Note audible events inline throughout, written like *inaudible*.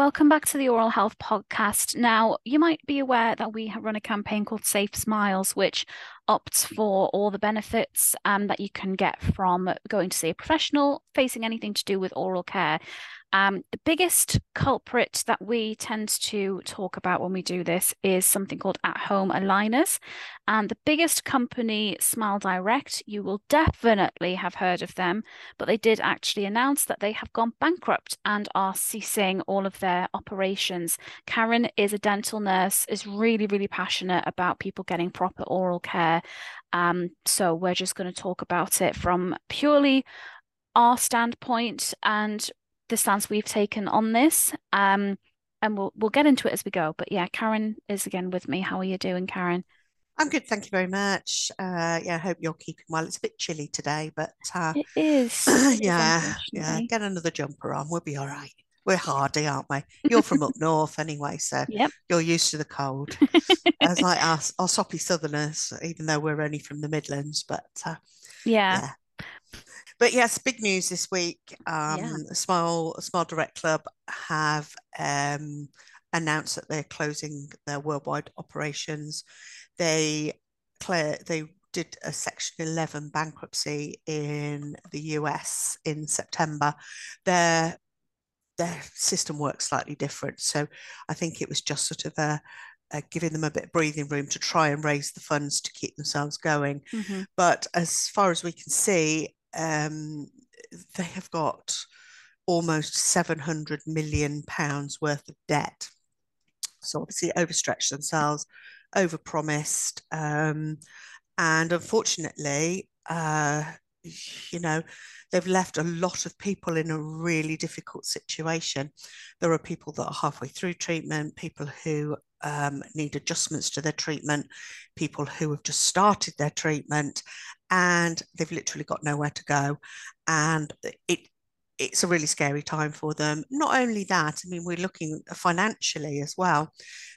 welcome back to the Oral Health Podcast. Now, you might be aware that we have run a campaign called Safe Smiles, which opts for all the benefits um, that you can get from going to see a professional facing anything to do with oral care. Um, the biggest culprit that we tend to talk about when we do this is something called at home aligners. And the biggest company, Smile Direct, you will definitely have heard of them, but they did actually announce that they have gone bankrupt and are ceasing all of their operations. Karen is a dental nurse, is really, really passionate about people getting proper oral care. Um, so we're just going to talk about it from purely our standpoint and the stance we've taken on this. Um, and we'll we'll get into it as we go. But yeah, Karen is again with me. How are you doing, Karen? I'm good, thank you very much. Uh, yeah, I hope you're keeping well. It's a bit chilly today, but uh, it is. *clears throat* yeah, yeah. Get another jumper on. We'll be all right. We're hardy, aren't we? You're from up *laughs* north anyway, so yep. you're used to the cold. *laughs* As like us, our soppy southerners, even though we're only from the Midlands, but uh, yeah. yeah but yes, big news this week. Um, yeah. Smile Smile Direct Club have um, announced that they're closing their worldwide operations. They clear they did a Section 11 bankruptcy in the US in September. Their their system works slightly different, so I think it was just sort of a uh, giving them a bit of breathing room to try and raise the funds to keep themselves going. Mm-hmm. But as far as we can see, um, they have got almost 700 million pounds worth of debt. So obviously overstretched themselves, overpromised, um, and unfortunately, uh, you know, they've left a lot of people in a really difficult situation. There are people that are halfway through treatment, people who um, need adjustments to their treatment, people who have just started their treatment, and they've literally got nowhere to go. And it it's a really scary time for them. Not only that, I mean, we're looking financially as well.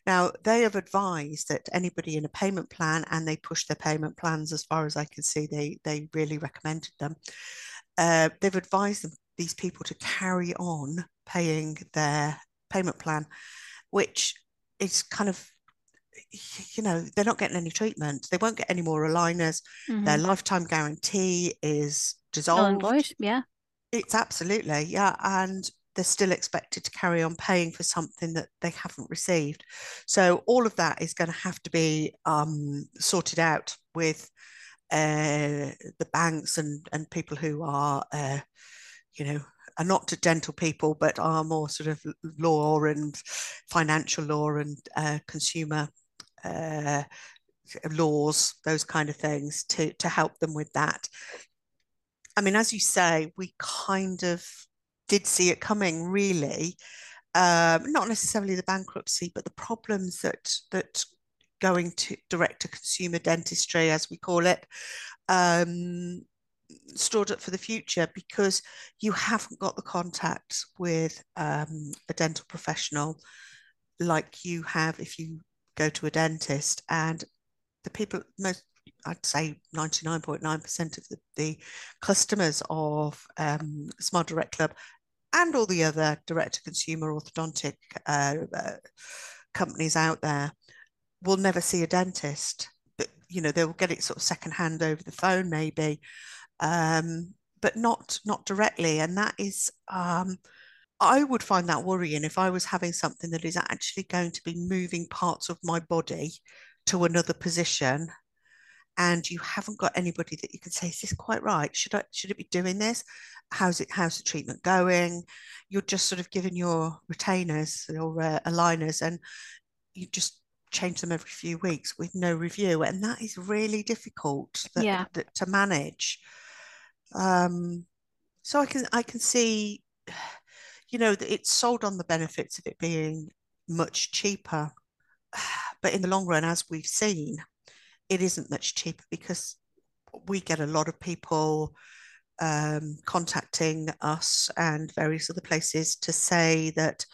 Now, they have advised that anybody in a payment plan, and they push their payment plans as far as I can see, they, they really recommended them. Uh, they've advised them, these people to carry on paying their payment plan, which is kind of you know they're not getting any treatment. They won't get any more aligners. Mm-hmm. their lifetime guarantee is dissolved. yeah. It's absolutely yeah and they're still expected to carry on paying for something that they haven't received. So all of that is going to have to be um, sorted out with uh, the banks and and people who are uh, you know are not dental people but are more sort of law and financial law and uh, consumer uh, laws, those kind of things, to to help them with that. I mean, as you say, we kind of did see it coming, really. Um, not necessarily the bankruptcy, but the problems that that going to direct to consumer dentistry, as we call it, um, stored up for the future because you haven't got the contact with um, a dental professional like you have if you go to a dentist. And the people most I'd say 99.9% of the, the, customers of um, Smile Direct Club and all the other direct to consumer orthodontic uh, uh, companies out there will never see a dentist. But, you know, they'll get it sort of secondhand over the phone, maybe, um, but not not directly. And that is um, I would find that worrying if I was having something that is actually going to be moving parts of my body to another position and you haven't got anybody that you can say, is this quite right? Should I should it be doing this? How's it how's the treatment going? You're just sort of giving your retainers or uh, aligners and you just change them every few weeks with no review. And that is really difficult that, yeah. that, to manage. Um, so I can I can see you know, that it's sold on the benefits of it being much cheaper. But in the long run, as we've seen, it isn't much cheaper because we get a lot of people um, contacting us and various other places to say that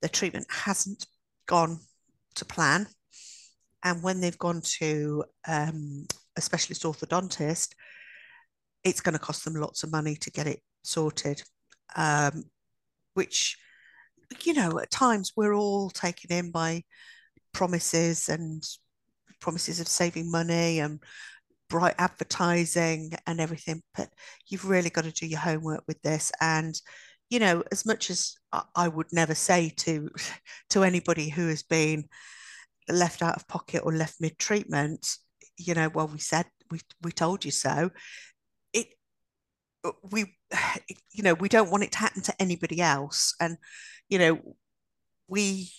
the treatment hasn't gone to plan. And when they've gone to um, a specialist orthodontist, it's going to cost them lots of money to get it sorted. Um, which you know, at times we're all taken in by promises and promises of saving money and bright advertising and everything. But you've really got to do your homework with this. And, you know, as much as I would never say to *laughs* to anybody who has been left out of pocket or left mid treatment, you know, well, we said we we told you so. It uh, we *sighs* you know we don't want it to happen to anybody else, and you know we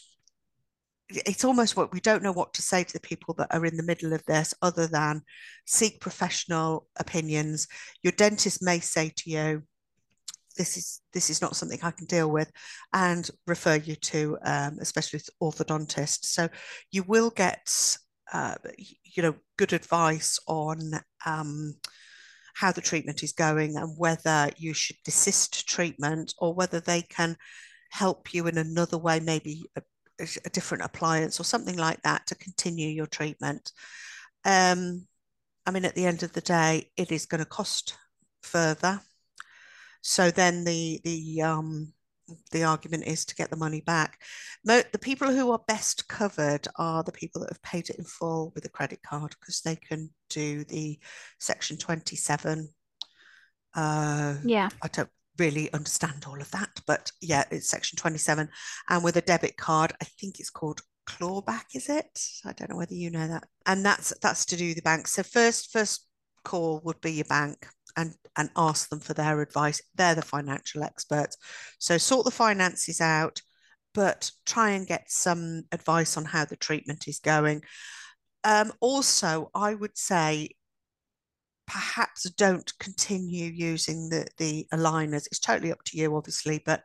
it's almost what we don't know what to say to the people that are in the middle of this other than seek professional opinions your dentist may say to you this is this is not something I can deal with, and refer you to um, a specialist orthodontist. So you will get, uh, you know, good advice on um, how the treatment is going and whether you should desist treatment or whether they can help you in another way, maybe a, a different appliance or something like that to continue your treatment. Um, I mean, at the end of the day, it is going to cost further. So then the the um, the argument is to get the money back. the people who are best covered are the people that have paid it in full with a credit card because they can do the Section 27. Uh, yeah. I don't really understand all of that, but yeah, it's Section 27. And with a debit card, I think it's called clawback, is it? I don't know whether you know that. And that's that's to do the bank. So first first call would be your bank and and ask them for their advice. They're the financial experts. So sort the finances out, but try and get some advice on how the treatment is going. Um, also, I would say perhaps don't continue using the the aligners. It's totally up to you, obviously, but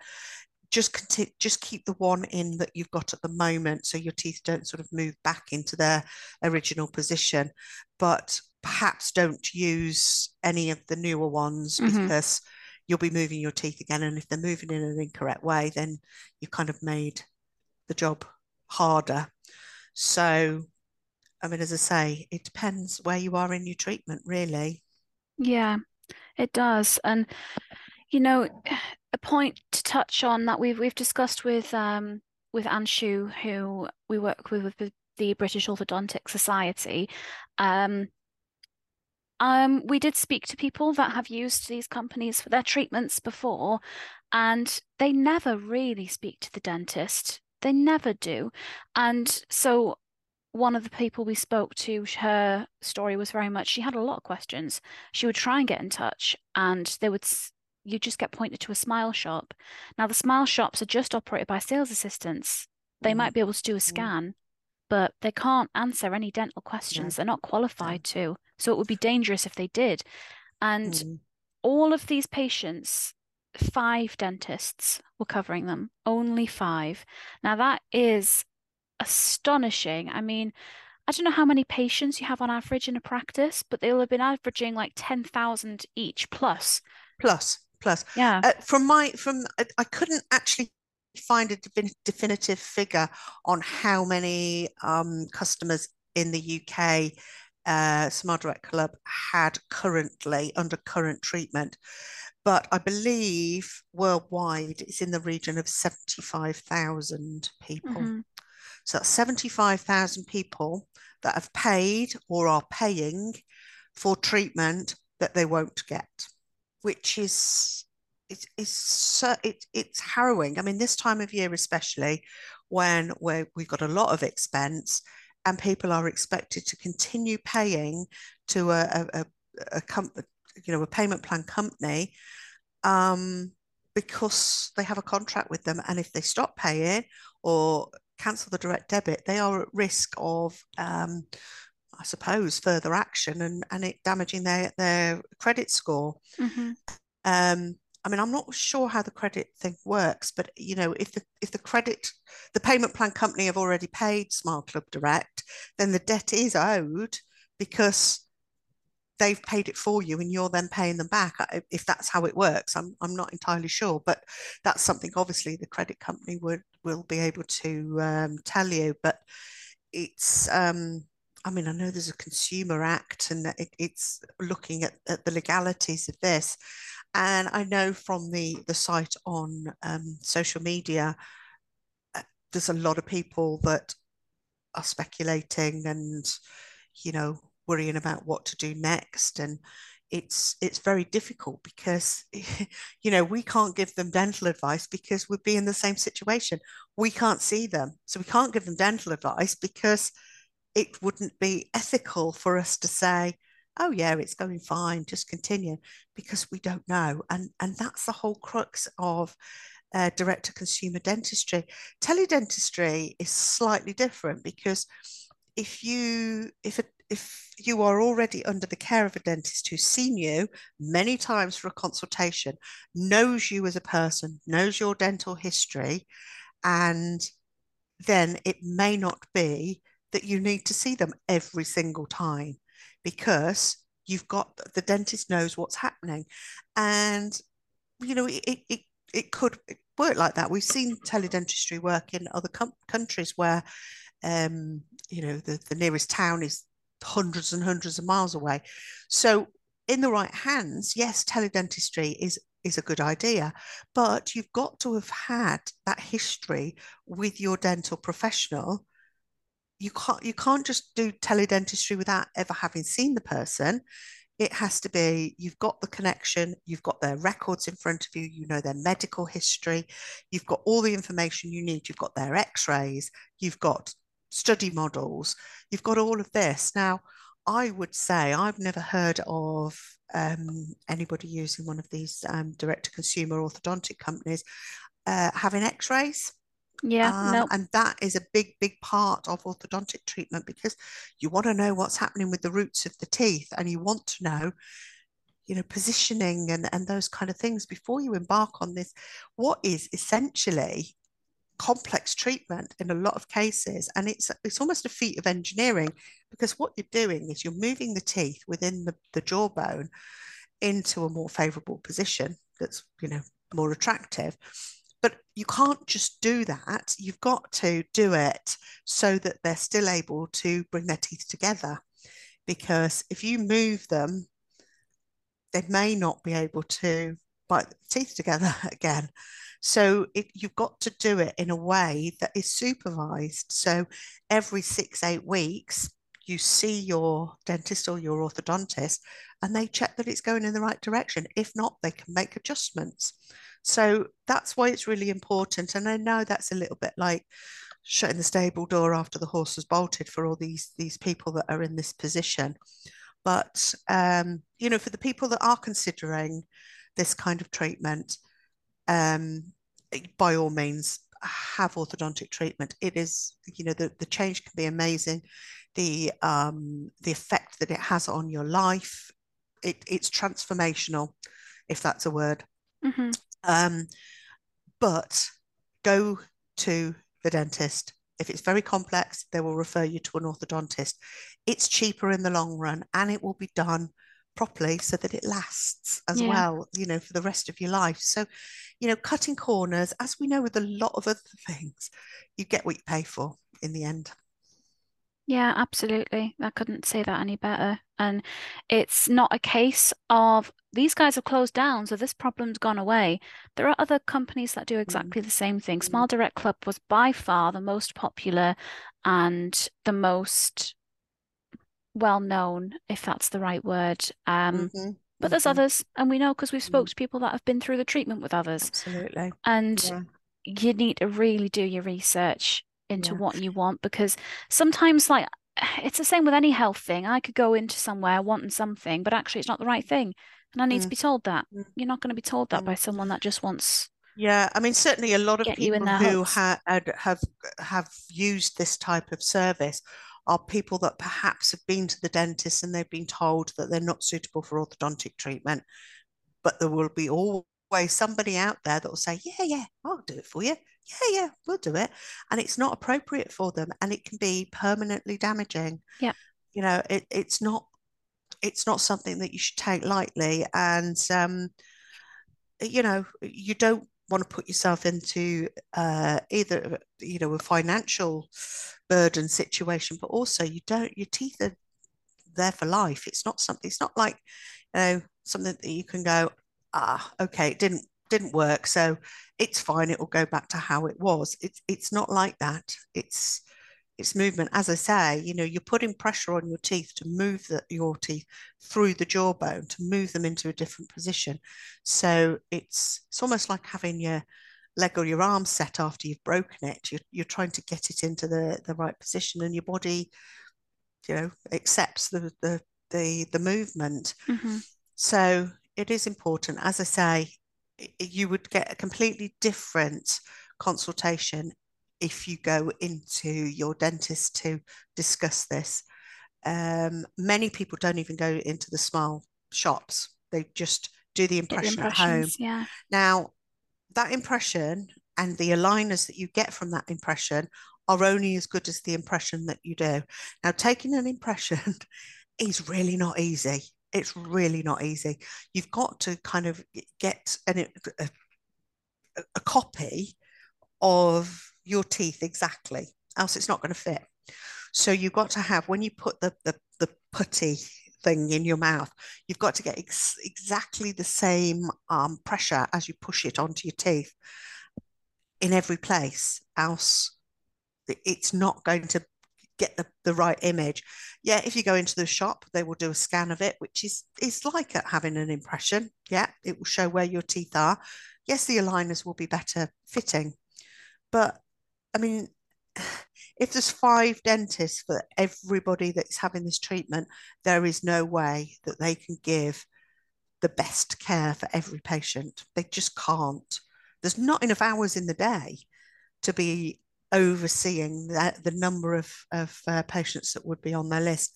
just continue, just keep the one in that you've got at the moment, so your teeth don't sort of move back into their original position. But perhaps don't use any of the newer ones mm-hmm. because you'll be moving your teeth again. And if they're moving in an incorrect way, then you've kind of made the job harder. So, I mean, as I say, it depends where you are in your treatment, really. Yeah, it does. And, you know, a point to touch on that we've we've discussed with um with Anshu, who we work with with the British Orthodontic Society, um, um, we did speak to people that have used these companies for their treatments before, and they never really speak to the dentist. They never do. And so one of the people we spoke to, her story was very much she had a lot of questions. She would try and get in touch, and they would you just get pointed to a smile shop. Now the smile shops are just operated by sales assistants. They mm. might be able to do a mm. scan, but they can't answer any dental questions. They're not qualified to. So it would be dangerous if they did. And mm. all of these patients, five dentists were covering them, only five. Now that is astonishing. I mean, I don't know how many patients you have on average in a practice, but they'll have been averaging like 10,000 each plus. Plus, plus. Yeah. Uh, from my, from, I couldn't actually find a definitive figure on how many um, customers in the UK uh, Smile Direct Club had currently under current treatment. But I believe worldwide it's in the region of 75,000 people. Mm-hmm. So that's 75,000 people that have paid or are paying for treatment that they won't get, which is it, it's so it, it's harrowing. I mean, this time of year, especially when we we've got a lot of expense, and people are expected to continue paying to a, a, a, a you know, a payment plan company, um, because they have a contract with them, and if they stop paying or cancel the direct debit, they are at risk of, um, I suppose, further action and and it damaging their their credit score. Mm-hmm. Um, I mean, I'm not sure how the credit thing works, but you know, if the if the credit, the payment plan company have already paid Smile Club Direct, then the debt is owed because they've paid it for you and you're then paying them back. If that's how it works, I'm I'm not entirely sure, but that's something obviously the credit company would will be able to um, tell you. But it's um, I mean, I know there's a Consumer Act and it, it's looking at, at the legalities of this. And I know from the, the site on um, social media there's a lot of people that are speculating and you know worrying about what to do next. And it's it's very difficult because *laughs* you know we can't give them dental advice because we'd be in the same situation. We can't see them. So we can't give them dental advice because it wouldn't be ethical for us to say oh yeah it's going fine just continue because we don't know and and that's the whole crux of uh, direct to consumer dentistry. Teledentistry is slightly different because if you if a, if you are already under the care of a dentist who's seen you many times for a consultation knows you as a person knows your dental history and then it may not be that you need to see them every single time because you've got the dentist knows what's happening. And you know it it, it could work like that. We've seen teledentistry work in other com- countries where um, you know the, the nearest town is hundreds and hundreds of miles away. So in the right hands yes teledentistry is is a good idea but you've got to have had that history with your dental professional you can't you can't just do teledentistry without ever having seen the person. It has to be you've got the connection you've got their records in front of you you know their medical history you've got all the information you need you've got their x-rays you've got study models you've got all of this. Now i would say i've never heard of um, anybody using one of these um, direct to consumer orthodontic companies uh, having x-rays yeah, um, no. and that is a big, big part of orthodontic treatment because you want to know what's happening with the roots of the teeth and you want to know, you know, positioning and, and those kind of things before you embark on this, what is essentially complex treatment in a lot of cases. And it's it's almost a feat of engineering because what you're doing is you're moving the teeth within the, the jawbone into a more favorable position that's, you know, more attractive but you can't just do that. You've got to do it so that they're still able to bring their teeth together. Because if you move them, they may not be able to bite the teeth together *laughs* again. So it, you've got to do it in a way that is supervised. So every six, eight weeks, you see your dentist or your orthodontist and they check that it's going in the right direction. If not, they can make adjustments. So that's why it's really important. And I know that's a little bit like shutting the stable door after the horse has bolted for all these these people that are in this position. But um, you know, for the people that are considering this kind of treatment, um, by all means, have orthodontic treatment. It is, you know, the, the change can be amazing. The um, the effect that it has on your life, it, it's transformational, if that's a word. Mm-hmm. Um, but go to the dentist. If it's very complex, they will refer you to an orthodontist. It's cheaper in the long run and it will be done properly so that it lasts as yeah. well, you know, for the rest of your life. So, you know, cutting corners, as we know with a lot of other *laughs* things, you get what you pay for in the end. Yeah, absolutely. I couldn't say that any better. And it's not a case of these guys have closed down, so this problem's gone away. There are other companies that do mm. exactly the same thing. Smile Direct Club was by far the most popular and the most well known, if that's the right word. Um, mm-hmm. But there's mm-hmm. others, and we know because we've spoke mm. to people that have been through the treatment with others. Absolutely. And yeah. you need to really do your research into yeah. what you want because sometimes like *sighs* it's the same with any health thing. I could go into somewhere wanting something, but actually it's not the right thing. And I need mm. to be told that. Mm. You're not going to be told that mm. by someone that just wants yeah, I mean, certainly a lot of people who ha- have have used this type of service are people that perhaps have been to the dentist and they've been told that they're not suitable for orthodontic treatment, but there will be always somebody out there that will say, "Yeah, yeah, I'll do it for you yeah, yeah, we'll do it. And it's not appropriate for them and it can be permanently damaging. Yeah. You know, it, it's not it's not something that you should take lightly. And um, you know, you don't want to put yourself into uh, either you know a financial burden situation, but also you don't your teeth are there for life. It's not something. It's not like you know something that you can go ah okay it didn't didn't work, so it's fine. It will go back to how it was. It's it's not like that. It's it's movement. As I say, you know, you're putting pressure on your teeth to move the, your teeth through the jawbone to move them into a different position. So it's it's almost like having your leg or your arm set after you've broken it. You're, you're trying to get it into the, the right position and your body, you know, accepts the the the, the movement. Mm-hmm. So it is important. As I say, you would get a completely different consultation if you go into your dentist to discuss this. Um, many people don't even go into the smile shops. They just do the impression the at home. Yeah. Now, that impression and the aligners that you get from that impression are only as good as the impression that you do. Now, taking an impression *laughs* is really not easy. It's really not easy. You've got to kind of get an, a, a copy of your teeth exactly, else it's not going to fit. So you've got to have, when you put the, the, the putty thing in your mouth, you've got to get ex exactly the same um, pressure as you push it onto your teeth in every place, else it's not going to get the, the right image. Yeah, if you go into the shop, they will do a scan of it, which is is like having an impression. Yeah, it will show where your teeth are. Yes, the aligners will be better fitting, but I mean, *sighs* if there's five dentists for everybody that's having this treatment, there is no way that they can give the best care for every patient. They just can't. There's not enough hours in the day to be overseeing the, the number of, of uh, patients that would be on their list.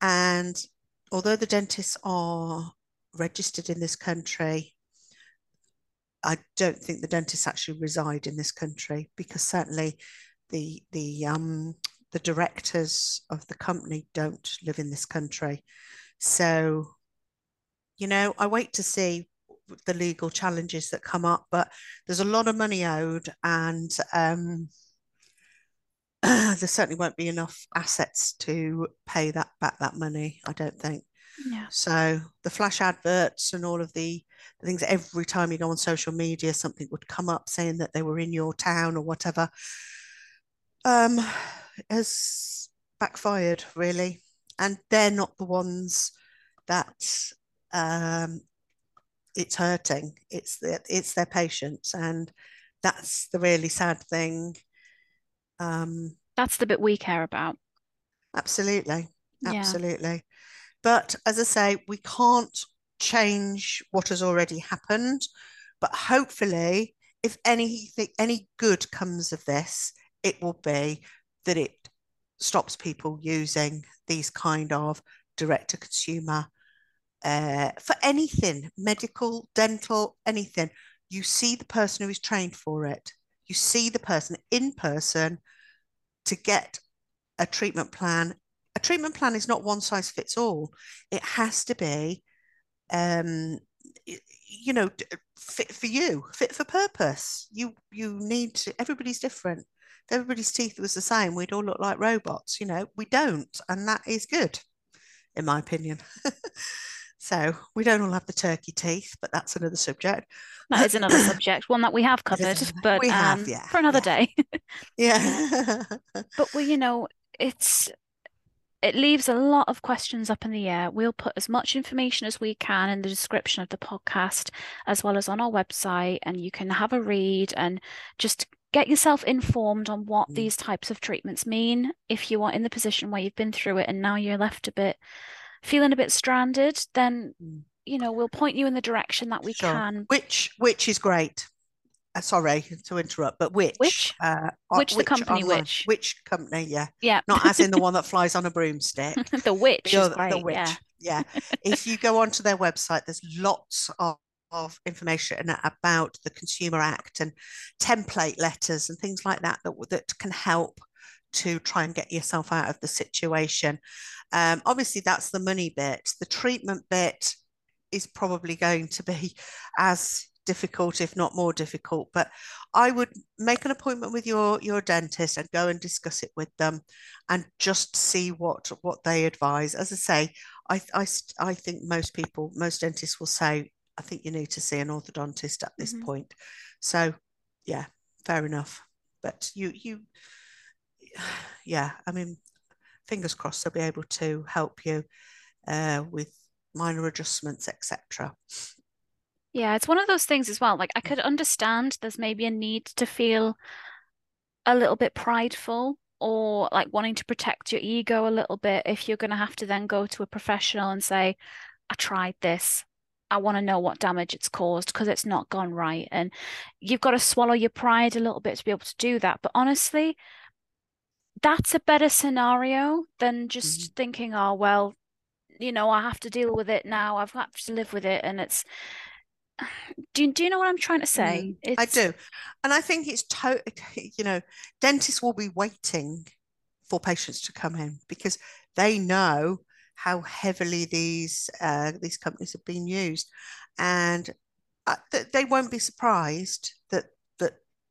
And although the dentists are registered in this country, I don't think the dentists actually reside in this country because certainly the the um, the directors of the company don't live in this country. So, you know, I wait to see the legal challenges that come up, but there's a lot of money owed, and um, *clears throat* there certainly won't be enough assets to pay that back that money. I don't think. Yeah. So the flash adverts and all of the, the things every time you go on social media, something would come up saying that they were in your town or whatever. Um, has backfired really, and they're not the ones that um, it's hurting. It's the, it's their patients, and that's the really sad thing. Um, that's the bit we care about. Absolutely, absolutely. Yeah. But as I say, we can't change what has already happened. But hopefully, if anything, any good comes of this, it will be that it stops people using these kind of direct to consumer uh, for anything medical, dental, anything. You see the person who is trained for it. You see the person in person to get a treatment plan a treatment plan is not one size fits all. It has to be, um, you know, fit for you, fit for purpose. You you need to. Everybody's different. If everybody's teeth was the same, we'd all look like robots. You know, we don't, and that is good, in my opinion. *laughs* so we don't all have the turkey teeth, but that's another subject. That is another subject, one that we have *laughs* covered, but we have, um, yeah, for another yeah. day. *laughs* yeah. *laughs* but we, you know, it's it leaves a lot of questions up in the air. We'll put as much information as we can in the description of the podcast, as well as on our website, and you can have a read and just get yourself informed on what mm. these types of treatments mean. If you are in the position where you've been through it and now you're left a bit feeling a bit stranded, then mm. you know we'll point you in the direction that we sure. can. Which which is great uh, sorry to interrupt, but which? Which? Uh, which, which the company? Online? Which? Which company? Yeah. Yeah. Not as in the *laughs* one that flies on a broomstick. *laughs* the witch. The, great, the witch. Yeah. yeah. *laughs* if you go onto their website, there's lots of of information about the Consumer Act and template letters and things like that that, that can help to try and get yourself out of the situation. Um, obviously, that's the money bit. The treatment bit is probably going to be *laughs* as difficult, if not more difficult. But I would make an appointment with your your dentist and go and discuss it with them, and just see what what they advise. As I say, I I, I think most people, most dentists will say I think you need to see an orthodontist at this Mhm. point. So, yeah, fair enough. But you, you, *sighs* yeah, I mean, fingers crossed they'll be able to help you uh, with minor adjustments, etc. Yeah, it's one of those things as well. Like I could understand there's maybe a need to feel a little bit prideful or like wanting to protect your ego a little bit if you're going to have to then go to a professional and say, I tried this. I want to know what damage it's caused because it's not gone right. And you've got to swallow your pride a little bit to be able to do that. But honestly, that's a better scenario than just Mhm. thinking, oh, well, you know, I have to deal with it now. I've got to live with it. And it's, *sighs* do, you- do you know what I'm trying to say? Mm, I do. And I think it's to, *laughs* you know, dentists will be waiting for patients to come in because they know how heavily these uh, these companies have been used, and uh, th- they won't be surprised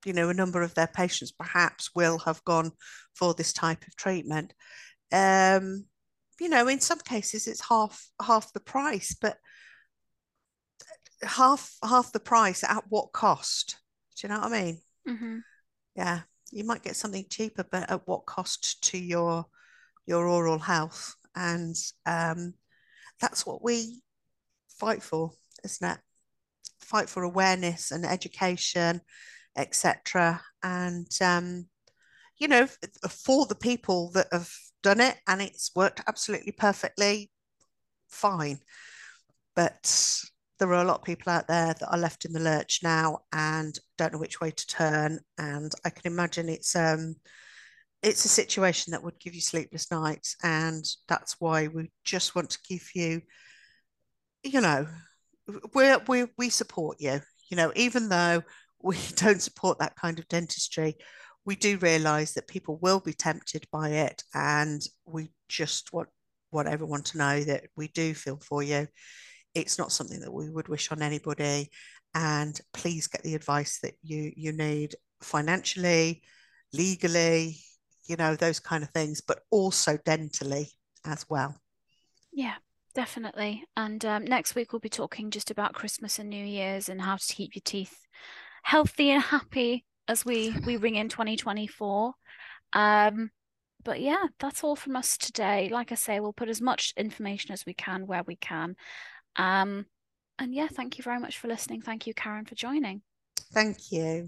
you know a number of their patients perhaps will have gone for this type of treatment. Um, you know, in some cases it's half half the price, but half half the price at what cost? Do you know what I mean? Mhm. Yeah, you might get something cheaper, but at what cost to your your oral health? And um, that's what we fight for, isn't it? Fight for awareness and education, etc. And um, you know, for the people that have done it and it's worked absolutely perfectly, fine. But there are a lot of people out there that are left in the lurch now and don't know which way to turn. And I can imagine it's um it's a situation that would give you sleepless nights. And that's why we just want to give you, you know, we we we support you. You know, even though we *laughs* don't support that kind of dentistry, we do realise that people will be tempted by it, and we just want want everyone to know that we do feel for you. It's not something that we would wish on anybody, and please get the advice that you you need financially, legally, you know, those kind of things, but also dentally as well. Yeah, definitely. And um, next week we'll be talking just about Christmas and New Year's and how to keep your teeth healthy and happy as we we ring in 2024. Um, but yeah, that's all from us today. Like I say, we'll put as much information as we can where we can. Um, and yeah, thank you very much for listening. Thank you, Karen, for joining. Thank you.